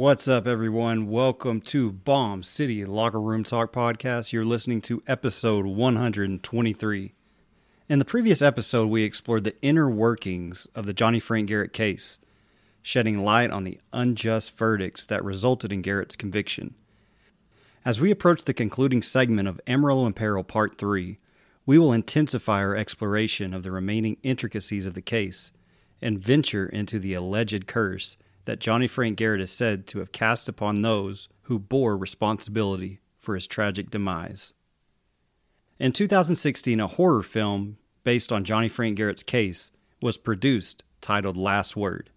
What's up, everyone? Welcome to Bomb City Locker Room Talk Podcast. You're listening to episode 123. In the previous episode, we explored the inner workings of the Johnny Frank Garrett case, shedding light on the unjust verdicts that resulted in Garrett's conviction. As we approach the concluding segment of Amarillo in Peril Part 3, we will intensify our exploration of the remaining intricacies of the case and venture into the alleged curse that Johnny Frank Garrett is said to have cast upon those who bore responsibility for his tragic demise. In 2016, a horror film based on Johnny Frank Garrett's case was produced titled Last Word,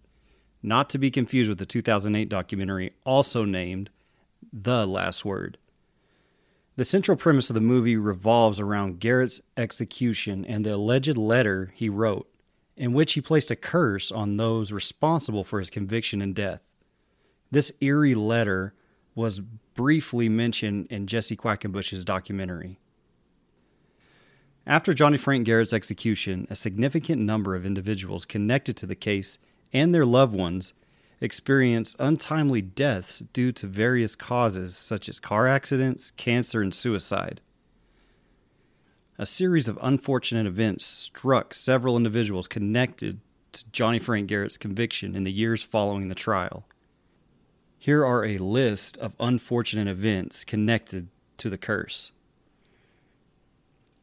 not to be confused with the 2008 documentary also named The Last Word. The central premise of the movie revolves around Garrett's execution and the alleged letter he wrote, in which he placed a curse on those responsible for his conviction and death. This eerie letter was briefly mentioned in Jesse Quackenbush's documentary. After Johnny Frank Garrett's execution, a significant number of individuals connected to the case and their loved ones experienced untimely deaths due to various causes such as car accidents, cancer, and suicide. A series of unfortunate events struck several individuals connected to Johnny Frank Garrett's conviction in the years following the trial. Here are a list of unfortunate events connected to the curse.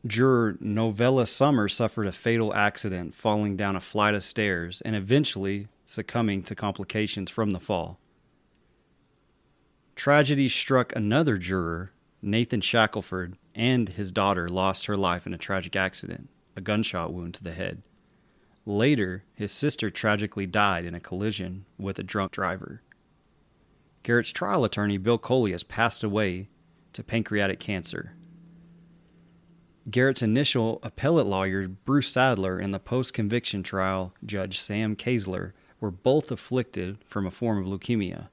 Juror Novella Summer suffered a fatal accident falling down a flight of stairs and eventually succumbing to complications from the fall. Tragedy struck another juror, Nathan Shackelford, and his daughter lost her life in a tragic accident, a gunshot wound to the head. Later, his sister tragically died in a collision with a drunk driver. Garrett's trial attorney, Bill Coley, has passed away to pancreatic cancer. Garrett's initial appellate lawyer, Bruce Sadler, and the post conviction trial judge, Sam Kaesler, were both afflicted from a form of leukemia.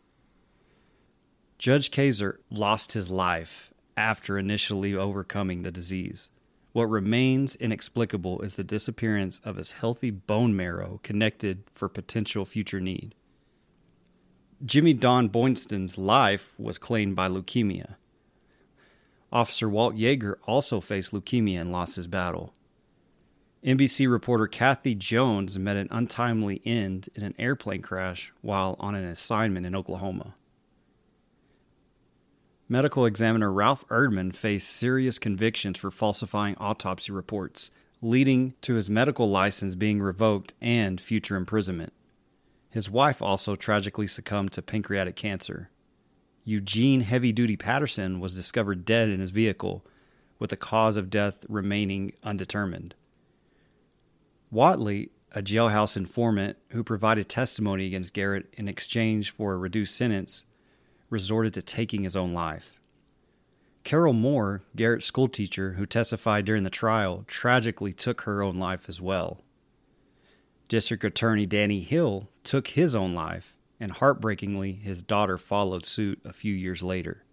Judge Kaesler lost his life after initially overcoming the disease. What remains inexplicable is the disappearance of his healthy bone marrow connected for potential future need. Jimmy Don Boydston's life was claimed by leukemia. Officer Walt Yeager also faced leukemia and lost his battle. NBC reporter Kathy Jones met an untimely end in an airplane crash while on an assignment in Oklahoma. Medical examiner Ralph Erdmann faced serious convictions for falsifying autopsy reports, leading to his medical license being revoked and future imprisonment. His wife also tragically succumbed to pancreatic cancer. Eugene Heavy Duty Patterson was discovered dead in his vehicle, with the cause of death remaining undetermined. Watley, a jailhouse informant who provided testimony against Garrett in exchange for a reduced sentence, resorted to taking his own life. Carol Moore, Garrett's schoolteacher who testified during the trial, tragically took her own life as well. District Attorney Danny Hill took his own life, and heartbreakingly, his daughter followed suit a few years later.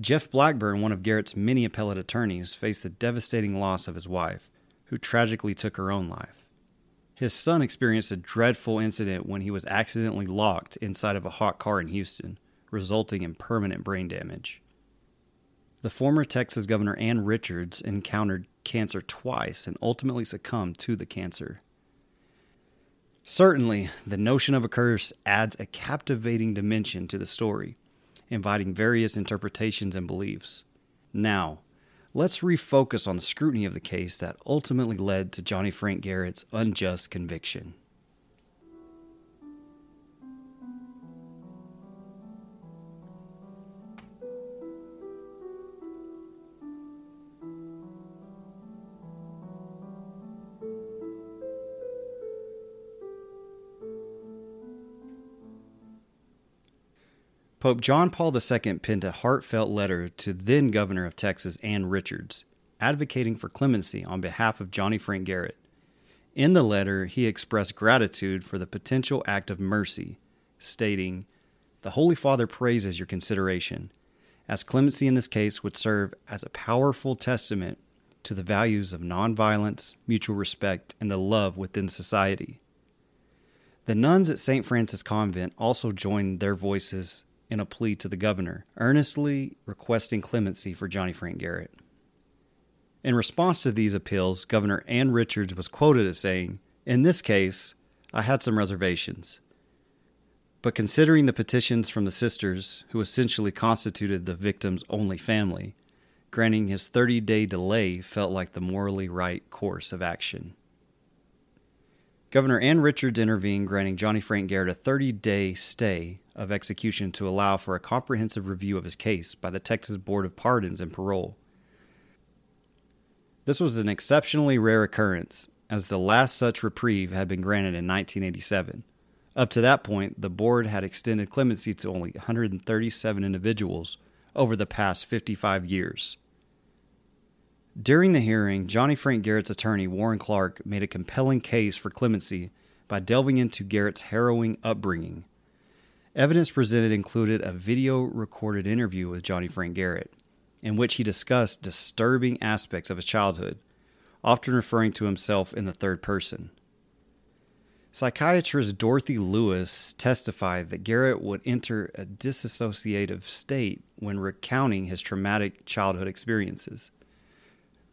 Jeff Blackburn, one of Garrett's many appellate attorneys, faced the devastating loss of his wife, who tragically took her own life. His son experienced a dreadful incident when he was accidentally locked inside of a hot car in Houston, resulting in permanent brain damage. The former Texas Governor Ann Richards encountered cancer twice and ultimately succumbed to the cancer. Certainly, the notion of a curse adds a captivating dimension to the story, inviting various interpretations and beliefs. Now, let's refocus on the scrutiny of the case that ultimately led to Johnny Frank Garrett's unjust conviction. Pope John Paul II penned a heartfelt letter to then Governor of Texas, Ann Richards, advocating for clemency on behalf of Johnny Frank Garrett. In the letter, he expressed gratitude for the potential act of mercy, stating, The Holy Father praises your consideration, as clemency in this case would serve as a powerful testament to the values of nonviolence, mutual respect, and the love within society. The nuns at St. Francis Convent also joined their voices in a plea to the governor, earnestly requesting clemency for Johnny Frank Garrett. In response to these appeals, Governor Ann Richards was quoted as saying, In this case, I had some reservations. But considering the petitions from the sisters, who essentially constituted the victim's only family, granting his 30 day delay felt like the morally right course of action. Governor Ann Richards intervened, granting Johnny Frank Garrett a 30 day stay of execution to allow for a comprehensive review of his case by the Texas Board of Pardons and Parole. This was an exceptionally rare occurrence, as the last such reprieve had been granted in 1987. Up to that point, the board had extended clemency to only 137 individuals over the past 55 years. During the hearing, Johnny Frank Garrett's attorney, Warren Clark, made a compelling case for clemency by delving into Garrett's harrowing upbringing. Evidence presented included a video recorded interview with Johnny Frank Garrett, in which he discussed disturbing aspects of his childhood, often referring to himself in the third person. Psychiatrist Dorothy Lewis testified that Garrett would enter a dissociative state when recounting his traumatic childhood experiences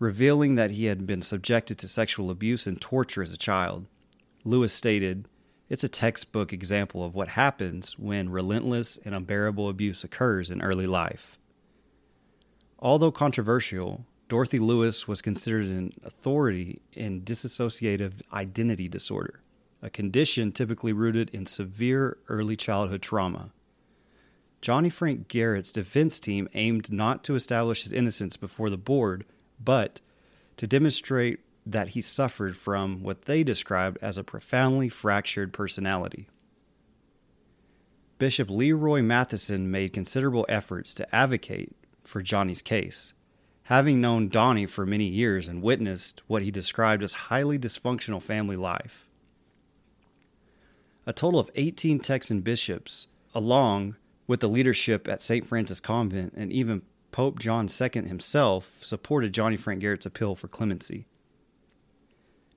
revealing that he had been subjected to sexual abuse and torture as a child. Lewis stated, It's a textbook example of what happens when relentless and unbearable abuse occurs in early life. Although controversial, Dorothy Lewis was considered an authority in dissociative identity disorder, a condition typically rooted in severe early childhood trauma. Johnny Frank Garrett's defense team aimed not to establish his innocence before the board, but to demonstrate that he suffered from what they described as a profoundly fractured personality. Bishop Leroy Matthiesen made considerable efforts to advocate for Johnny's case, having known Donnie for many years and witnessed what he described as highly dysfunctional family life. A total of 18 Texan bishops, along with the leadership at St. Francis Convent and even Pope John II himself supported Johnny Frank Garrett's appeal for clemency.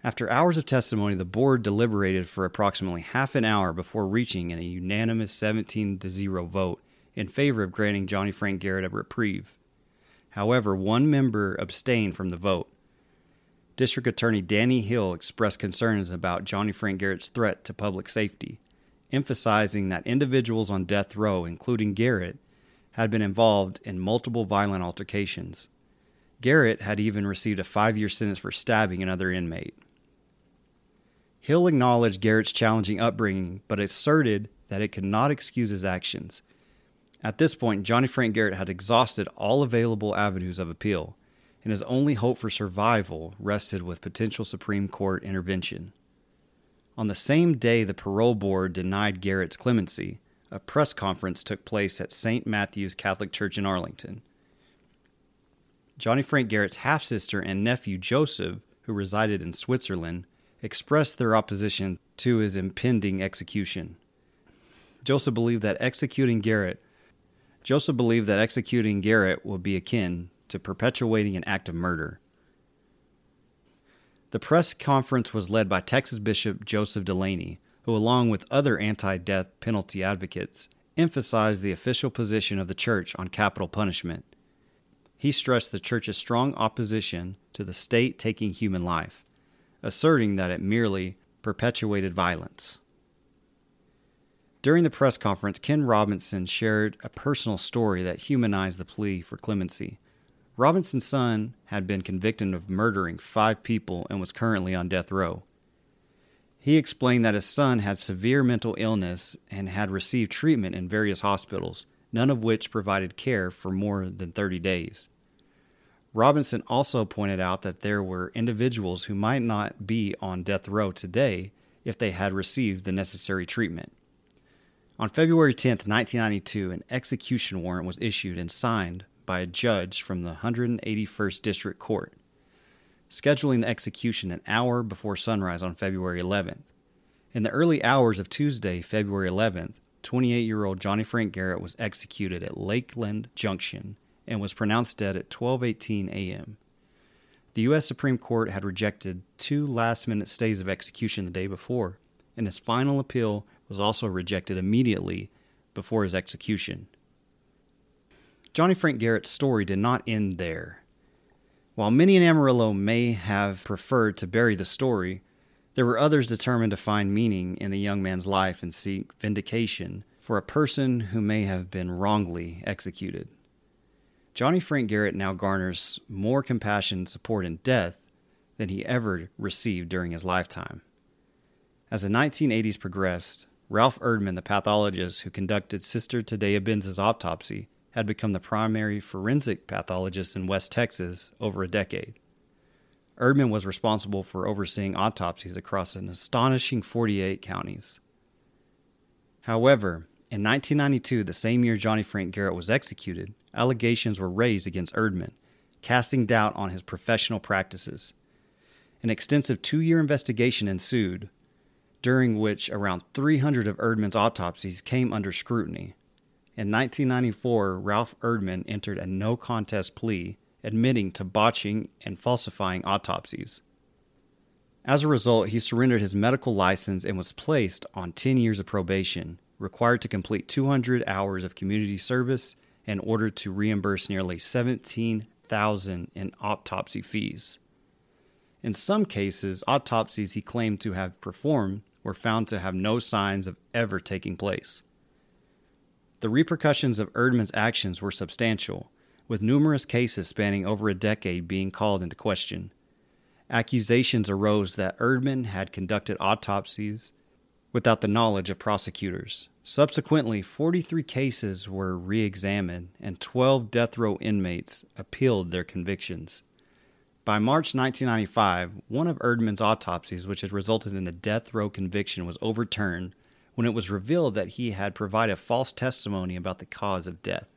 After hours of testimony, the board deliberated for approximately half an hour before reaching a unanimous 17 to 0 vote in favor of granting Johnny Frank Garrett a reprieve. However, one member abstained from the vote. District Attorney Danny Hill expressed concerns about Johnny Frank Garrett's threat to public safety, emphasizing that individuals on death row, including Garrett, had been involved in multiple violent altercations. Garrett had even received a five year sentence for stabbing another inmate. Hill acknowledged Garrett's challenging upbringing, but asserted that it could not excuse his actions. At this point, Johnny Frank Garrett had exhausted all available avenues of appeal, and his only hope for survival rested with potential Supreme Court intervention. On the same day the parole board denied Garrett's clemency, a press conference took place at St. Matthew's Catholic Church in Arlington. Johnny Frank Garrett's half sister and nephew Joseph, who resided in Switzerland, expressed their opposition to his impending execution. Joseph believed that executing Garrett Joseph believed that executing Garrett would be akin to perpetuating an act of murder. The press conference was led by Texas Bishop Joseph Delaney, who, along with other anti death penalty advocates, emphasized the official position of the church on capital punishment. He stressed the church's strong opposition to the state taking human life, asserting that it merely perpetuated violence. During the press conference, Ken Robinson shared a personal story that humanized the plea for clemency. Robinson's son had been convicted of murdering five people and was currently on death row. He explained that his son had severe mental illness and had received treatment in various hospitals, none of which provided care for more than 30 days. Robinson also pointed out that there were individuals who might not be on death row today if they had received the necessary treatment. On February 10, 1992, an execution warrant was issued and signed by a judge from the 181st District Court scheduling the execution an hour before sunrise on February 11th. In the early hours of Tuesday, February 11th, 28 year old Johnny Frank Garrett was executed at Lakeland Junction and was pronounced dead at 12:18 a.m. The U.S. Supreme Court had rejected two last minute stays of execution the day before, and his final appeal was also rejected immediately before his execution. Johnny Frank Garrett's story did not end there. While many in Amarillo may have preferred to bury the story, there were others determined to find meaning in the young man's life and seek vindication for a person who may have been wrongly executed. Johnny Frank Garrett now garners more compassion and support in death than he ever received during his lifetime. As the 1980s progressed, Ralph Erdmann, the pathologist who conducted Sister Tadea Benz's autopsy, had become the primary forensic pathologist in West Texas over a decade. Erdmann was responsible for overseeing autopsies across an astonishing 48 counties. However, in 1992, the same year Johnny Frank Garrett was executed, allegations were raised against Erdmann, casting doubt on his professional practices. An extensive two year investigation ensued, during which around 300 of Erdmann's autopsies came under scrutiny. In 1994, Ralph Erdmann entered a no contest plea admitting to botching and falsifying autopsies. As a result, he surrendered his medical license and was placed on 10 years of probation, required to complete 200 hours of community service, and ordered to reimburse nearly 17,000 in autopsy fees. In some cases, autopsies he claimed to have performed were found to have no signs of ever taking place. The repercussions of Erdmann's actions were substantial, with numerous cases spanning over a decade being called into question. Accusations arose that Erdmann had conducted autopsies without the knowledge of prosecutors. Subsequently, 43 cases were re examined and 12 death row inmates appealed their convictions. By March 1995, one of Erdmann's autopsies, which had resulted in a death row conviction, was overturned when it was revealed that he had provided false testimony about the cause of death.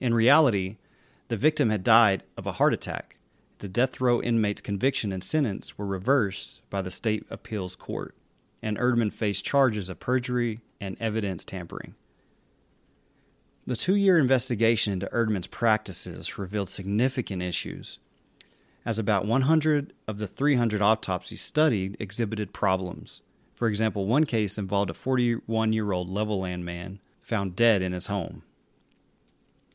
In reality, the victim had died of a heart attack. The death row inmate's conviction and sentence were reversed by the state appeals court, and Erdmann faced charges of perjury and evidence tampering. The two year investigation into Erdmann's practices revealed significant issues as about 100 of the 300 autopsies studied exhibited problems. For example, one case involved a 41 year old Levelland man found dead in his home.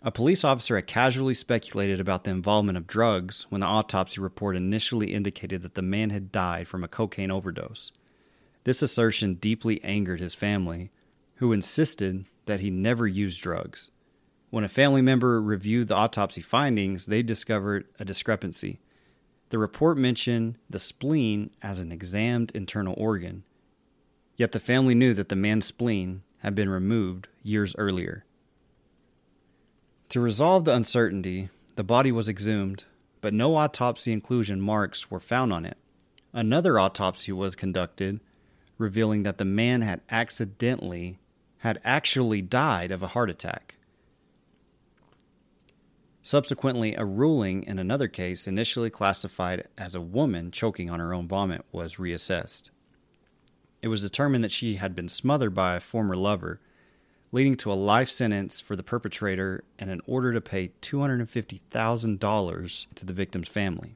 A police officer had casually speculated about the involvement of drugs when the autopsy report initially indicated that the man had died from a cocaine overdose. This assertion deeply angered his family, who insisted that he never used drugs. When a family member reviewed the autopsy findings, they discovered a discrepancy. The report mentioned the spleen as an examined internal organ, yet the family knew that the man's spleen had been removed years earlier. To resolve the uncertainty, the body was exhumed, but no autopsy inclusion marks were found on it. Another autopsy was conducted, revealing that the man had accidentally had actually died of a heart attack. Subsequently, a ruling in another case, initially classified as a woman choking on her own vomit, was reassessed. It was determined that she had been smothered by a former lover, leading to a life sentence for the perpetrator and an order to pay $250,000 to the victim's family.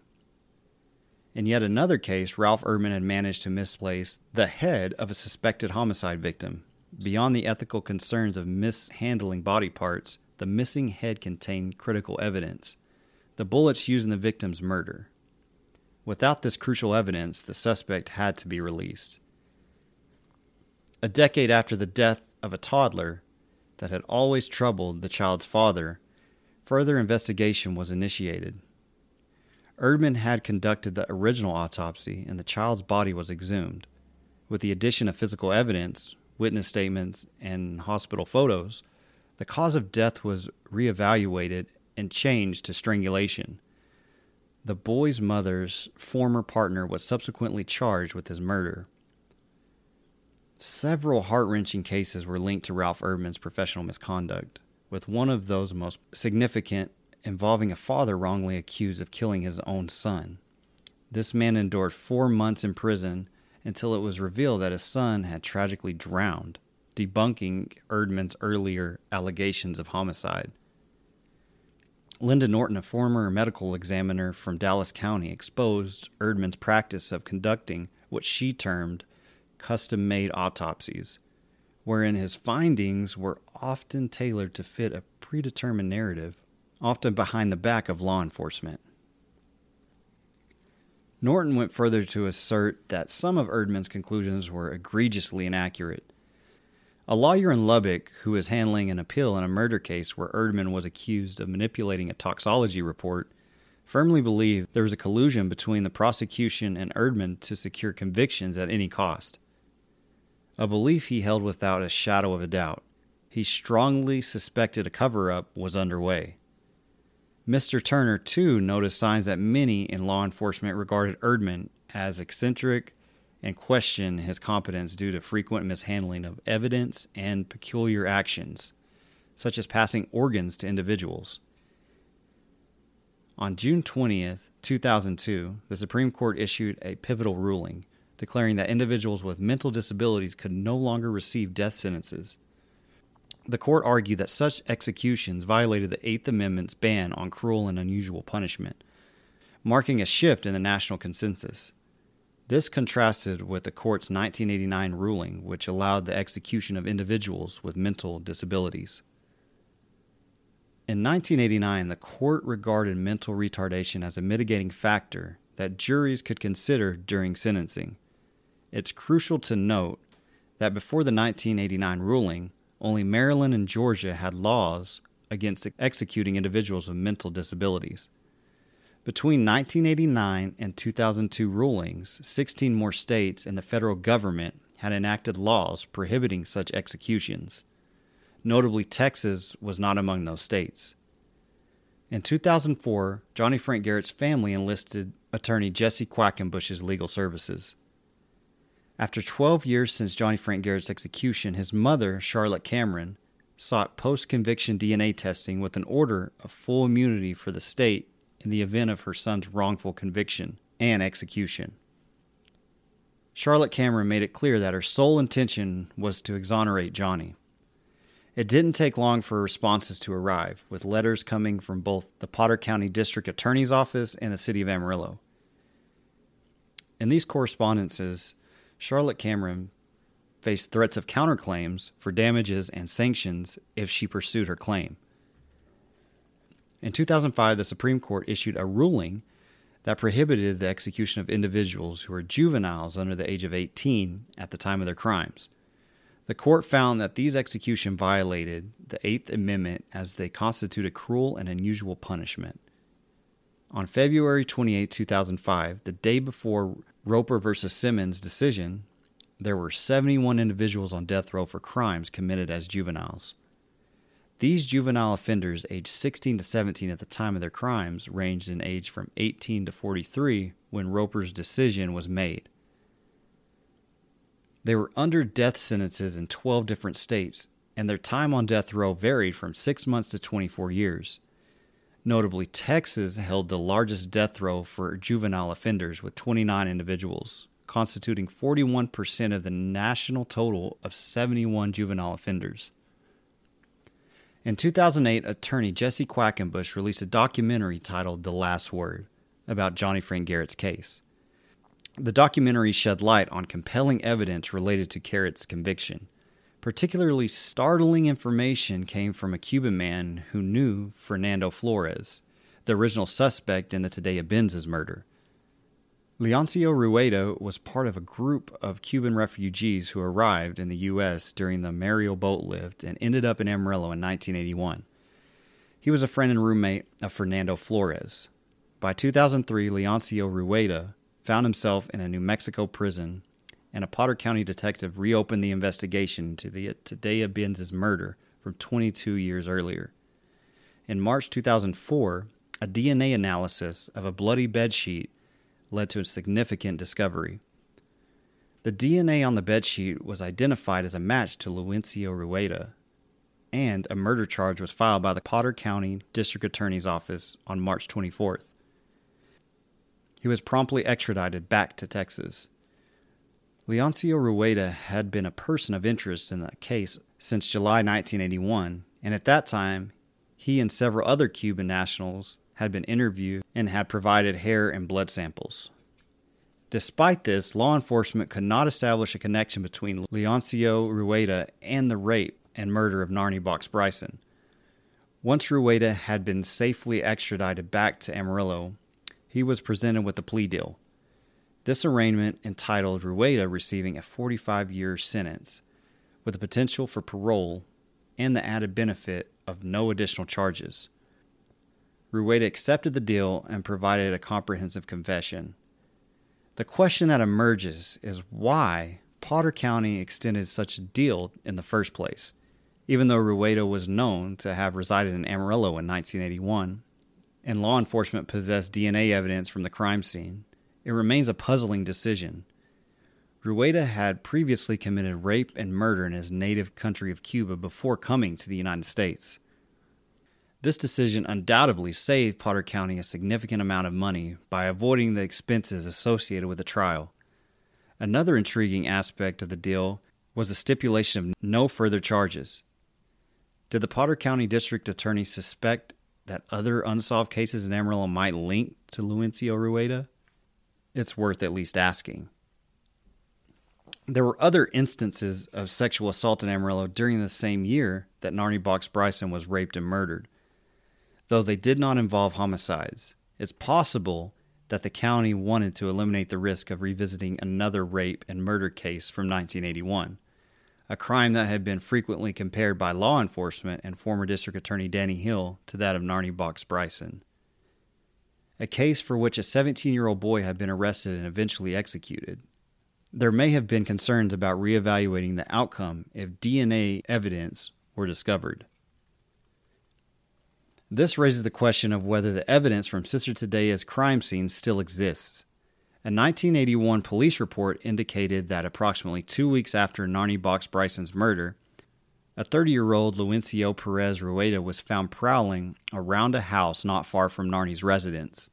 In yet another case, Ralph Erdmann had managed to misplace the head of a suspected homicide victim. Beyond the ethical concerns of mishandling body parts, the missing head contained critical evidence the bullets used in the victim's murder. Without this crucial evidence, the suspect had to be released. A decade after the death of a toddler that had always troubled the child's father, further investigation was initiated. Erdmann had conducted the original autopsy and the child's body was exhumed. With the addition of physical evidence, witness statements, and hospital photos, the cause of death was reevaluated and changed to strangulation. The boy's mother's former partner was subsequently charged with his murder. Several heart wrenching cases were linked to Ralph Erdmann's professional misconduct, with one of those most significant involving a father wrongly accused of killing his own son. This man endured four months in prison until it was revealed that his son had tragically drowned debunking Erdmann's earlier allegations of homicide. Linda Norton, a former medical examiner from Dallas County, exposed Erdmann's practice of conducting what she termed custom made autopsies, wherein his findings were often tailored to fit a predetermined narrative, often behind the back of law enforcement. Norton went further to assert that some of Erdmann's conclusions were egregiously inaccurate. A lawyer in Lubbock who was handling an appeal in a murder case where Erdmann was accused of manipulating a toxology report firmly believed there was a collusion between the prosecution and Erdmann to secure convictions at any cost. A belief he held without a shadow of a doubt. He strongly suspected a cover up was underway. Mr. Turner, too, noticed signs that many in law enforcement regarded Erdmann as eccentric and questioned his competence due to frequent mishandling of evidence and peculiar actions, such as passing organs to individuals. On June 20th, 2002, the Supreme Court issued a pivotal ruling declaring that individuals with mental disabilities could no longer receive death sentences the court argued that such executions violated the Eighth Amendment's ban on cruel and unusual punishment, marking a shift in the national consensus. This contrasted with the court's 1989 ruling, which allowed the execution of individuals with mental disabilities. In 1989, the court regarded mental retardation as a mitigating factor that juries could consider during sentencing. It's crucial to note that before the 1989 ruling, only Maryland and Georgia had laws against executing individuals with mental disabilities. Between 1989 and 2002 rulings, 16 more states and the federal government had enacted laws prohibiting such executions. Notably, Texas was not among those states. In 2004, Johnny Frank Garrett's family enlisted attorney Jesse Quackenbush's legal services. After 12 years since Johnny Frank Garrett's execution, his mother, Charlotte Cameron, sought post conviction DNA testing with an order of full immunity for the state in the event of her son's wrongful conviction and execution. Charlotte Cameron made it clear that her sole intention was to exonerate Johnny. It didn't take long for responses to arrive, with letters coming from both the Potter County District Attorney's Office and the City of Amarillo. In these correspondences, Charlotte Cameron faced threats of counterclaims for damages and sanctions if she pursued her claim. In 2005, the Supreme Court issued a ruling that prohibited the execution of individuals who were juveniles under the age of 18 at the time of their crimes. The court found that these executions violated the Eighth Amendment as they constituted cruel and unusual punishment. On February 28, 2005, the day before Roper versus Simmons decision, there were 71 individuals on death row for crimes committed as juveniles. These juvenile offenders, aged 16 to 17 at the time of their crimes, ranged in age from 18 to 43 when Roper's decision was made. They were under death sentences in 12 different states, and their time on death row varied from 6 months to 24 years. Notably, Texas held the largest death row for juvenile offenders with 29 individuals, constituting 41% of the national total of 71 juvenile offenders. In 2008, attorney Jesse Quackenbush released a documentary titled The Last Word about Johnny Frank Garrett's case. The documentary shed light on compelling evidence related to Garrett's conviction, Particularly startling information came from a Cuban man who knew Fernando Flores, the original suspect in the Tadea Benzes murder. Leoncio Rueda was part of a group of Cuban refugees who arrived in the U.S. during the Mariel boat lift and ended up in Amarillo in 1981. He was a friend and roommate of Fernando Flores. By 2003, Leoncio Rueda found himself in a New Mexico prison and a Potter County detective reopened the investigation into the Tadea Benzes murder from 22 years earlier. In March 2004, a DNA analysis of a bloody bedsheet led to a significant discovery. The DNA on the bedsheet was identified as a match to Leoncio Rueda, and a murder charge was filed by the Potter County District Attorney's Office on March 24th. He was promptly extradited back to Texas. Leoncio Rueda had been a person of interest in the case since July 1981, and at that time, he and several other Cuban nationals had been interviewed and had provided hair and blood samples. Despite this, law enforcement could not establish a connection between Leoncio Rueda and the rape and murder of Narnie Box Bryson. Once Rueda had been safely extradited back to Amarillo, he was presented with a plea deal. This arraignment entitled Rueda receiving a 45 year sentence with the potential for parole and the added benefit of no additional charges. Rueda accepted the deal and provided a comprehensive confession. The question that emerges is why Potter County extended such a deal in the first place, even though Rueda was known to have resided in Amarillo in 1981, and law enforcement possessed DNA evidence from the crime scene. It remains a puzzling decision. Rueda had previously committed rape and murder in his native country of Cuba before coming to the United States. This decision undoubtedly saved Potter County a significant amount of money by avoiding the expenses associated with the trial. Another intriguing aspect of the deal was the stipulation of no further charges. Did the Potter County District Attorney suspect that other unsolved cases in Amarillo might link to Leoncio Rueda? It's worth at least asking. There were other instances of sexual assault in Amarillo during the same year that Narnie Box Bryson was raped and murdered though they did not involve homicides. It's possible that the county wanted to eliminate the risk of revisiting another rape and murder case from 1981, a crime that had been frequently compared by law enforcement and former District Attorney Danny Hill to that of Narnie Box Bryson. A case for which a 17 year old boy had been arrested and eventually executed. There may have been concerns about reevaluating the outcome if DNA evidence were discovered. This raises the question of whether the evidence from Sister Tadea's crime scene still exists. A 1981 police report indicated that approximately two weeks after Narnie Box Bryson's murder, a 30 year old Leoncio Perez Rueda was found prowling around a house not far from Narnie's residence.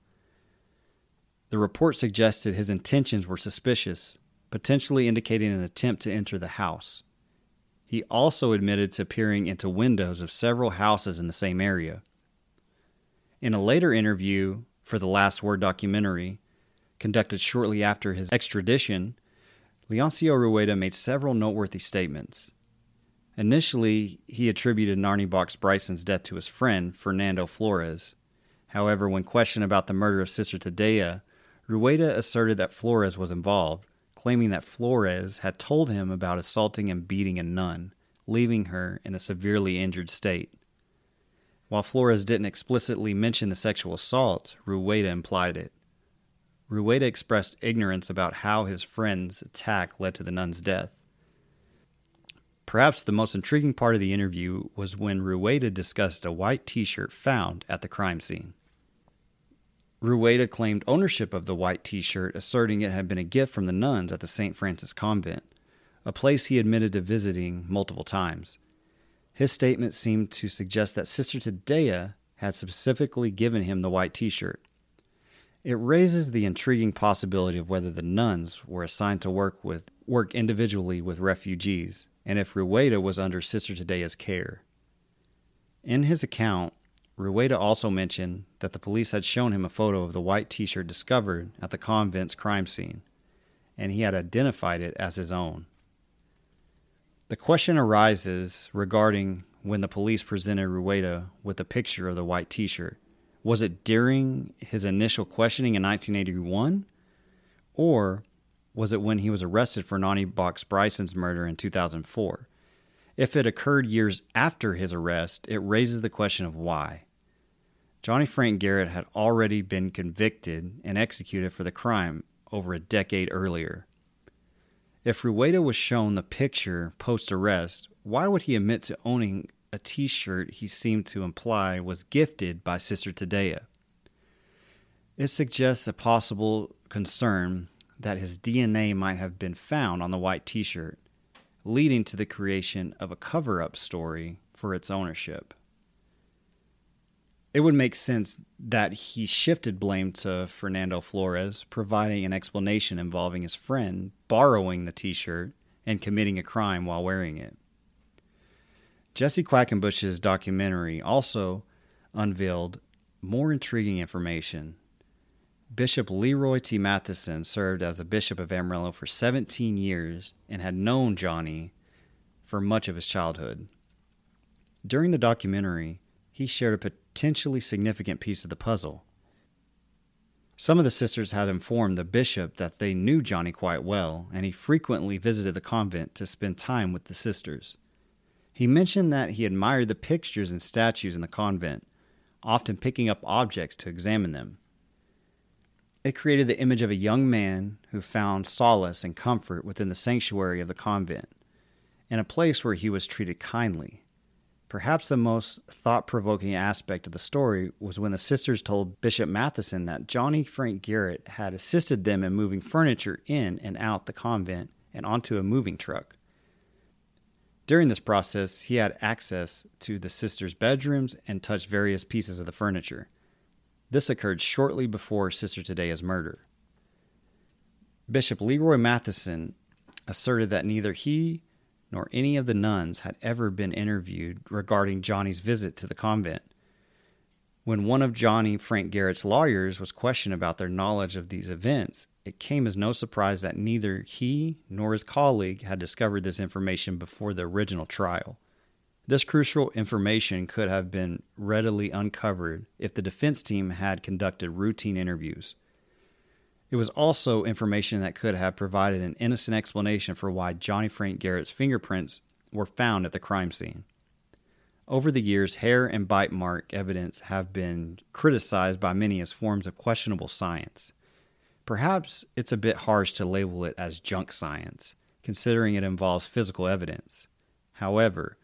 The report suggested his intentions were suspicious, potentially indicating an attempt to enter the house. He also admitted to peering into windows of several houses in the same area. In a later interview for the Last Word documentary, conducted shortly after his extradition, Leoncio Rueda made several noteworthy statements. Initially, he attributed Narnie Box Bryson's death to his friend, Fernando Flores. However, when questioned about the murder of Sister Tadea, Rueda asserted that Flores was involved, claiming that Flores had told him about assaulting and beating a nun, leaving her in a severely injured state. While Flores didn't explicitly mention the sexual assault, Rueda implied it. Rueda expressed ignorance about how his friend's attack led to the nun's death. Perhaps the most intriguing part of the interview was when Rueda discussed a white t shirt found at the crime scene. Rueda claimed ownership of the white t shirt, asserting it had been a gift from the nuns at the St. Francis Convent, a place he admitted to visiting multiple times. His statement seemed to suggest that Sister Tadea had specifically given him the white t shirt. It raises the intriguing possibility of whether the nuns were assigned to work with work individually with refugees, and if Rueda was under Sister Tadea's care. In his account, Rueda also mentioned that the police had shown him a photo of the white t shirt discovered at the convent's crime scene, and he had identified it as his own. The question arises regarding when the police presented Rueda with a picture of the white t shirt. Was it during his initial questioning in 1981? Or was it when he was arrested for Narnie Box Bryson's murder in 2004? If it occurred years after his arrest, it raises the question of why. Johnny Frank Garrett had already been convicted and executed for the crime over a decade earlier. If Rueda was shown the picture post arrest, why would he admit to owning a t shirt he seemed to imply was gifted by Sister Tadea? It suggests a possible concern that his DNA might have been found on the white t shirt, leading to the creation of a cover up story for its ownership it would make sense that he shifted blame to Fernando Flores, providing an explanation involving his friend borrowing the t shirt and committing a crime while wearing it. Jesse Quackenbush's documentary also unveiled more intriguing information. Bishop Leroy T. Matthiesen served as a bishop of Amarillo for 17 years and had known Johnny for much of his childhood. During the documentary, he shared a potentially significant piece of the puzzle. Some of the sisters had informed the bishop that they knew Johnny quite well, and he frequently visited the convent to spend time with the sisters. He mentioned that he admired the pictures and statues in the convent, often picking up objects to examine them. It created the image of a young man who found solace and comfort within the sanctuary of the convent, in a place where he was treated kindly. Perhaps the most thought provoking aspect of the story was when the sisters told Bishop Matthiesen that Johnny Frank Garrett had assisted them in moving furniture in and out the convent and onto a moving truck. During this process, he had access to the sisters' bedrooms and touched various pieces of the furniture. This occurred shortly before Sister Tadea's murder. Bishop Leroy Matthiesen asserted that neither he nor any of the nuns had ever been interviewed regarding Johnny's visit to the convent. When one of Johnny Frank Garrett's lawyers was questioned about their knowledge of these events, it came as no surprise that neither he nor his colleague had discovered this information before the original trial. This crucial information could have been readily uncovered if the defense team had conducted routine interviews. It was also information that could have provided an innocent explanation for why Johnny Frank Garrett's fingerprints were found at the crime scene. Over the years, hair and bite mark evidence have been criticized by many as forms of questionable science. Perhaps it's a bit harsh to label it as junk science, considering it involves physical evidence. However,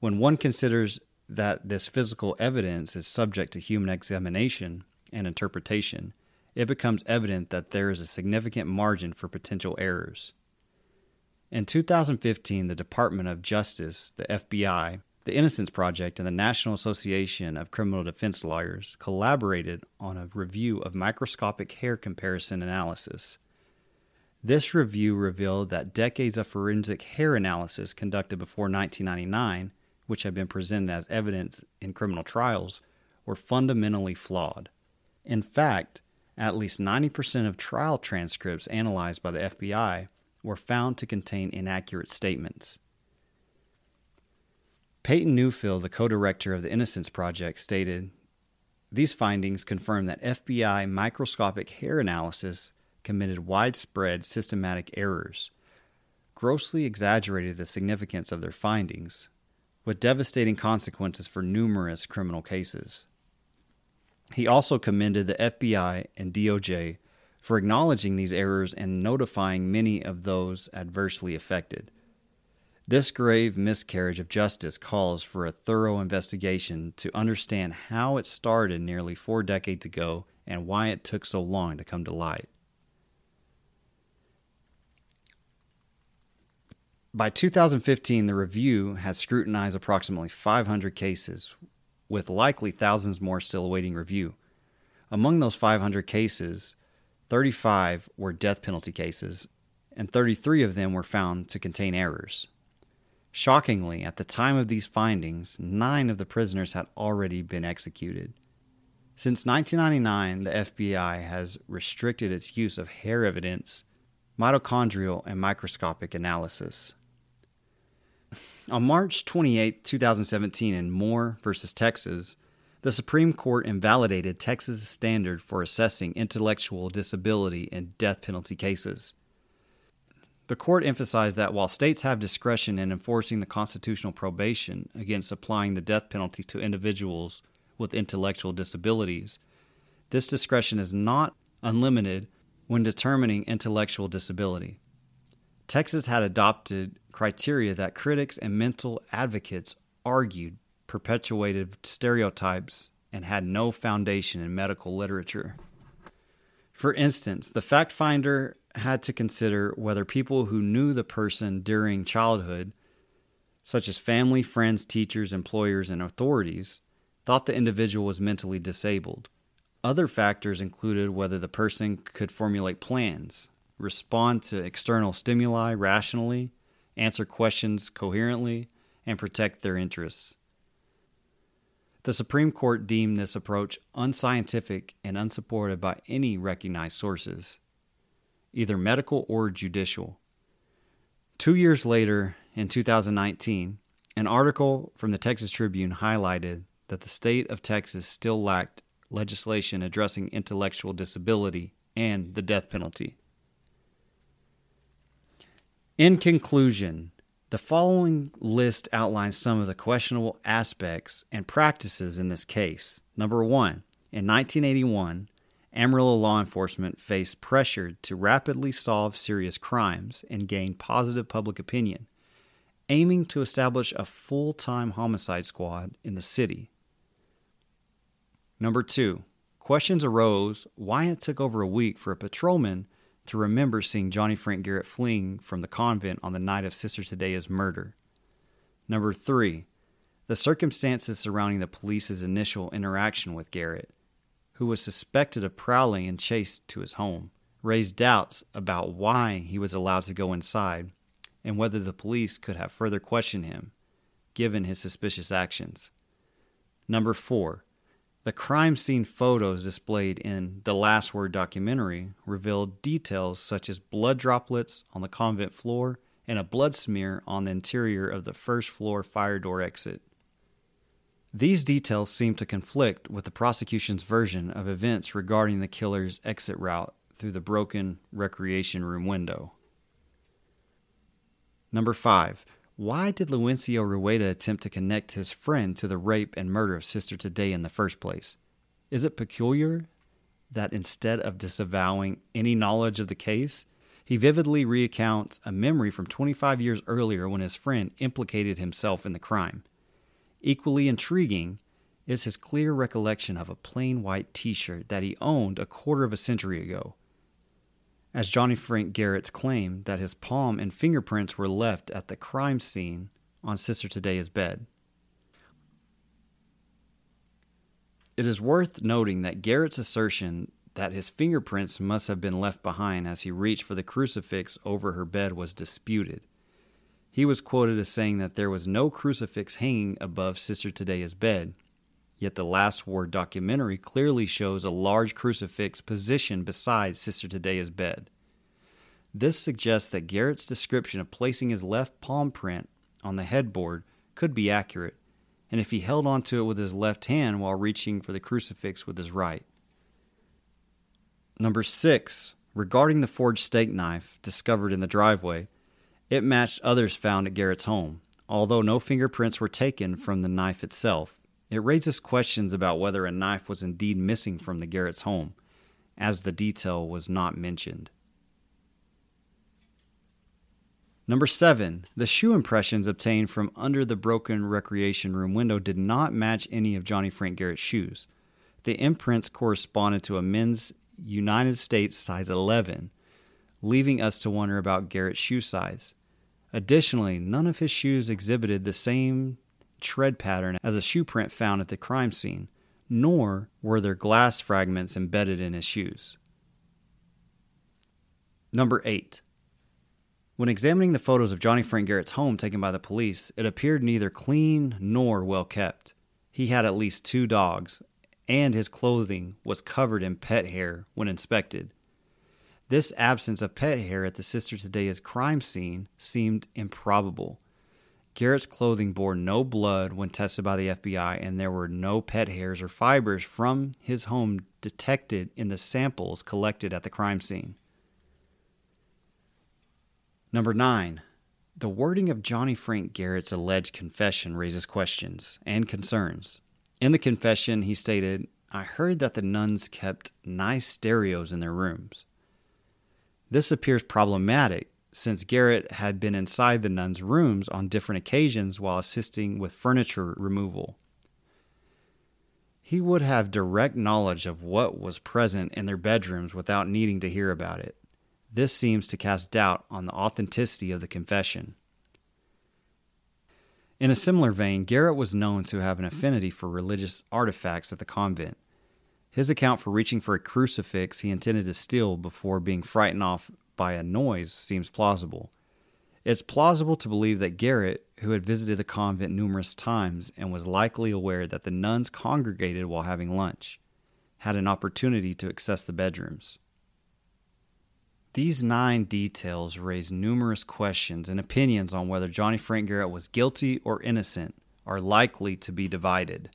when one considers that this physical evidence is subject to human examination and interpretation, it becomes evident that there is a significant margin for potential errors. In 2015, the Department of Justice, the FBI, the Innocence Project, and the National Association of Criminal Defense Lawyers collaborated on a review of microscopic hair comparison analysis. This review revealed that decades of forensic hair analysis conducted before 1999 which have been presented as evidence in criminal trials, were fundamentally flawed. In fact, at least 90% of trial transcripts analyzed by the FBI were found to contain inaccurate statements. Peyton Neufeld, the co director of the Innocence Project, stated These findings confirm that FBI microscopic hair analysis committed widespread systematic errors, grossly exaggerated the significance of their findings, with devastating consequences for numerous criminal cases. He also commended the FBI and DOJ for acknowledging these errors and notifying many of those adversely affected. This grave miscarriage of justice calls for a thorough investigation to understand how it started nearly four decades ago and why it took so long to come to light. By 2015, the review had scrutinized approximately 500 cases, with likely thousands more still awaiting review. Among those 500 cases, 35 were death penalty cases, and 33 of them were found to contain errors. Shockingly, at the time of these findings, nine of the prisoners had already been executed. Since 1999, the FBI has restricted its use of hair evidence, mitochondrial, and microscopic analysis. On March 28, 2017, in Moore v. Texas, the Supreme Court invalidated Texas' standard for assessing intellectual disability in death penalty cases. The court emphasized that while states have discretion in enforcing the constitutional prohibition against applying the death penalty to individuals with intellectual disabilities, this discretion is not unlimited when determining intellectual disability. Texas had adopted criteria that critics and mental advocates argued perpetuated stereotypes and had no foundation in medical literature. For instance, the fact finder had to consider whether people who knew the person during childhood, such as family, friends, teachers, employers, and authorities, thought the individual was mentally disabled. Other factors included whether the person could formulate plans, respond to external stimuli rationally, answer questions coherently, and protect their interests. The Supreme Court deemed this approach unscientific and unsupported by any recognized sources, either medical or judicial. Two years later, in 2019, an article from the Texas Tribune highlighted that the state of Texas still lacked legislation addressing intellectual disability and the death penalty. In conclusion, the following list outlines some of the questionable aspects and practices in this case. Number one, in 1981, Amarillo law enforcement faced pressure to rapidly solve serious crimes and gain positive public opinion, aiming to establish a full time homicide squad in the city. Number two, questions arose why it took over a week for a patrolman to remember seeing Johnny Frank Garrett fleeing from the convent on the night of Sister Tadea's murder. Number three, the circumstances surrounding the police's initial interaction with Garrett, who was suspected of prowling and chased to his home, raised doubts about why he was allowed to go inside and whether the police could have further questioned him, given his suspicious actions. Number four, the crime scene photos displayed in the Last Word documentary revealed details such as blood droplets on the convent floor and a blood smear on the interior of the first floor fire door exit. These details seem to conflict with the prosecution's version of events regarding the killer's exit route through the broken recreation room window. Number 5. Why did Leoncio Rueda attempt to connect his friend to the rape and murder of Sister Tadea in the first place? Is it peculiar that instead of disavowing any knowledge of the case, he vividly recounts a memory from 25 years earlier when his friend implicated himself in the crime? Equally intriguing is his clear recollection of a plain white t shirt that he owned a quarter of a century ago as Johnny Frank Garrett's claim that his palm and fingerprints were left at the crime scene on Sister Tadea's bed. It is worth noting that Garrett's assertion that his fingerprints must have been left behind as he reached for the crucifix over her bed was disputed. He was quoted as saying that there was no crucifix hanging above Sister Tadea's bed, Yet the Last Word documentary clearly shows a large crucifix positioned beside Sister Tadea's bed. This suggests that Garrett's description of placing his left palm print on the headboard could be accurate, and if he held onto it with his left hand while reaching for the crucifix with his right. Number six, regarding the forged steak knife discovered in the driveway, it matched others found at Garrett's home, although no fingerprints were taken from the knife itself. It raises questions about whether a knife was indeed missing from the Garrett's home, as the detail was not mentioned. Number seven, the shoe impressions obtained from under the broken recreation room window did not match any of Johnny Frank Garrett's shoes. The imprints corresponded to a men's United States size 11, leaving us to wonder about Garrett's shoe size. Additionally, none of his shoes exhibited the same tread pattern as a shoe print found at the crime scene, nor were there glass fragments embedded in his shoes. Number 8. When examining the photos of Johnny Frank Garrett's home taken by the police, it appeared neither clean nor well kept. He had at least two dogs, and his clothing was covered in pet hair when inspected. This absence of pet hair at the Sister Tadea's crime scene seemed improbable. Garrett's clothing bore no blood when tested by the FBI, and there were no pet hairs or fibers from his home detected in the samples collected at the crime scene. Number 9. The wording of Johnny Frank Garrett's alleged confession raises questions and concerns. In the confession, he stated, I heard that the nuns kept nice stereos in their rooms. This appears problematic since Garrett had been inside the nuns' rooms on different occasions while assisting with furniture removal. He would have direct knowledge of what was present in their bedrooms without needing to hear about it. This seems to cast doubt on the authenticity of the confession. In a similar vein, Garrett was known to have an affinity for religious artifacts at the convent. His account for reaching for a crucifix he intended to steal before being frightened off by a noise seems plausible. It's plausible to believe that Garrett, who had visited the convent numerous times and was likely aware that the nuns congregated while having lunch, had an opportunity to access the bedrooms. These nine details raise numerous questions and opinions on whether Johnny Frank Garrett was guilty or innocent are likely to be divided.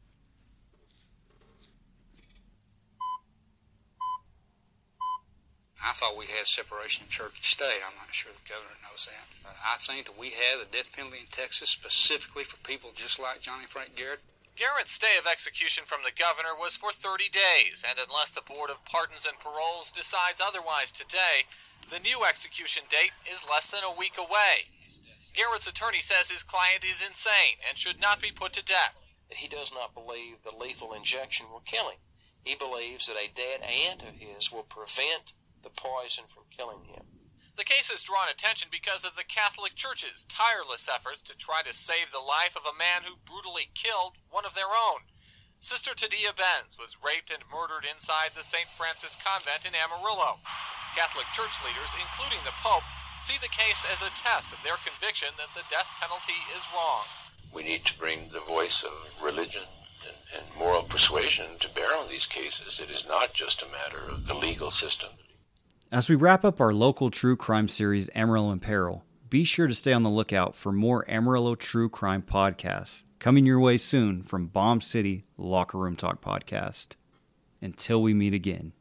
I thought we had separation of church and state. I'm not sure the governor knows that. But I think that we have the death penalty in Texas specifically for people just like Johnny Frank Garrett. Garrett's stay of execution from the governor was for 30 days, and unless the Board of Pardons and Paroles decides otherwise today, the new execution date is less than a week away. Garrett's attorney says his client is insane and should not be put to death. He does not believe the lethal injection will kill him. He believes that a dead aunt of his will prevent the poison from killing him. The case has drawn attention because of the Catholic Church's tireless efforts to try to save the life of a man who brutally killed one of their own. Sister Tadea Benz was raped and murdered inside the St. Francis Convent in Amarillo. Catholic Church leaders, including the Pope, see the case as a test of their conviction that the death penalty is wrong. We need to bring the voice of religion and, and moral persuasion to bear on these cases. It is not just a matter of the legal system. As we wrap up our local true crime series, Amarillo in Peril, be sure to stay on the lookout for more Amarillo True Crime podcasts coming your way soon from Bomb City Locker Room Talk Podcast. Until we meet again.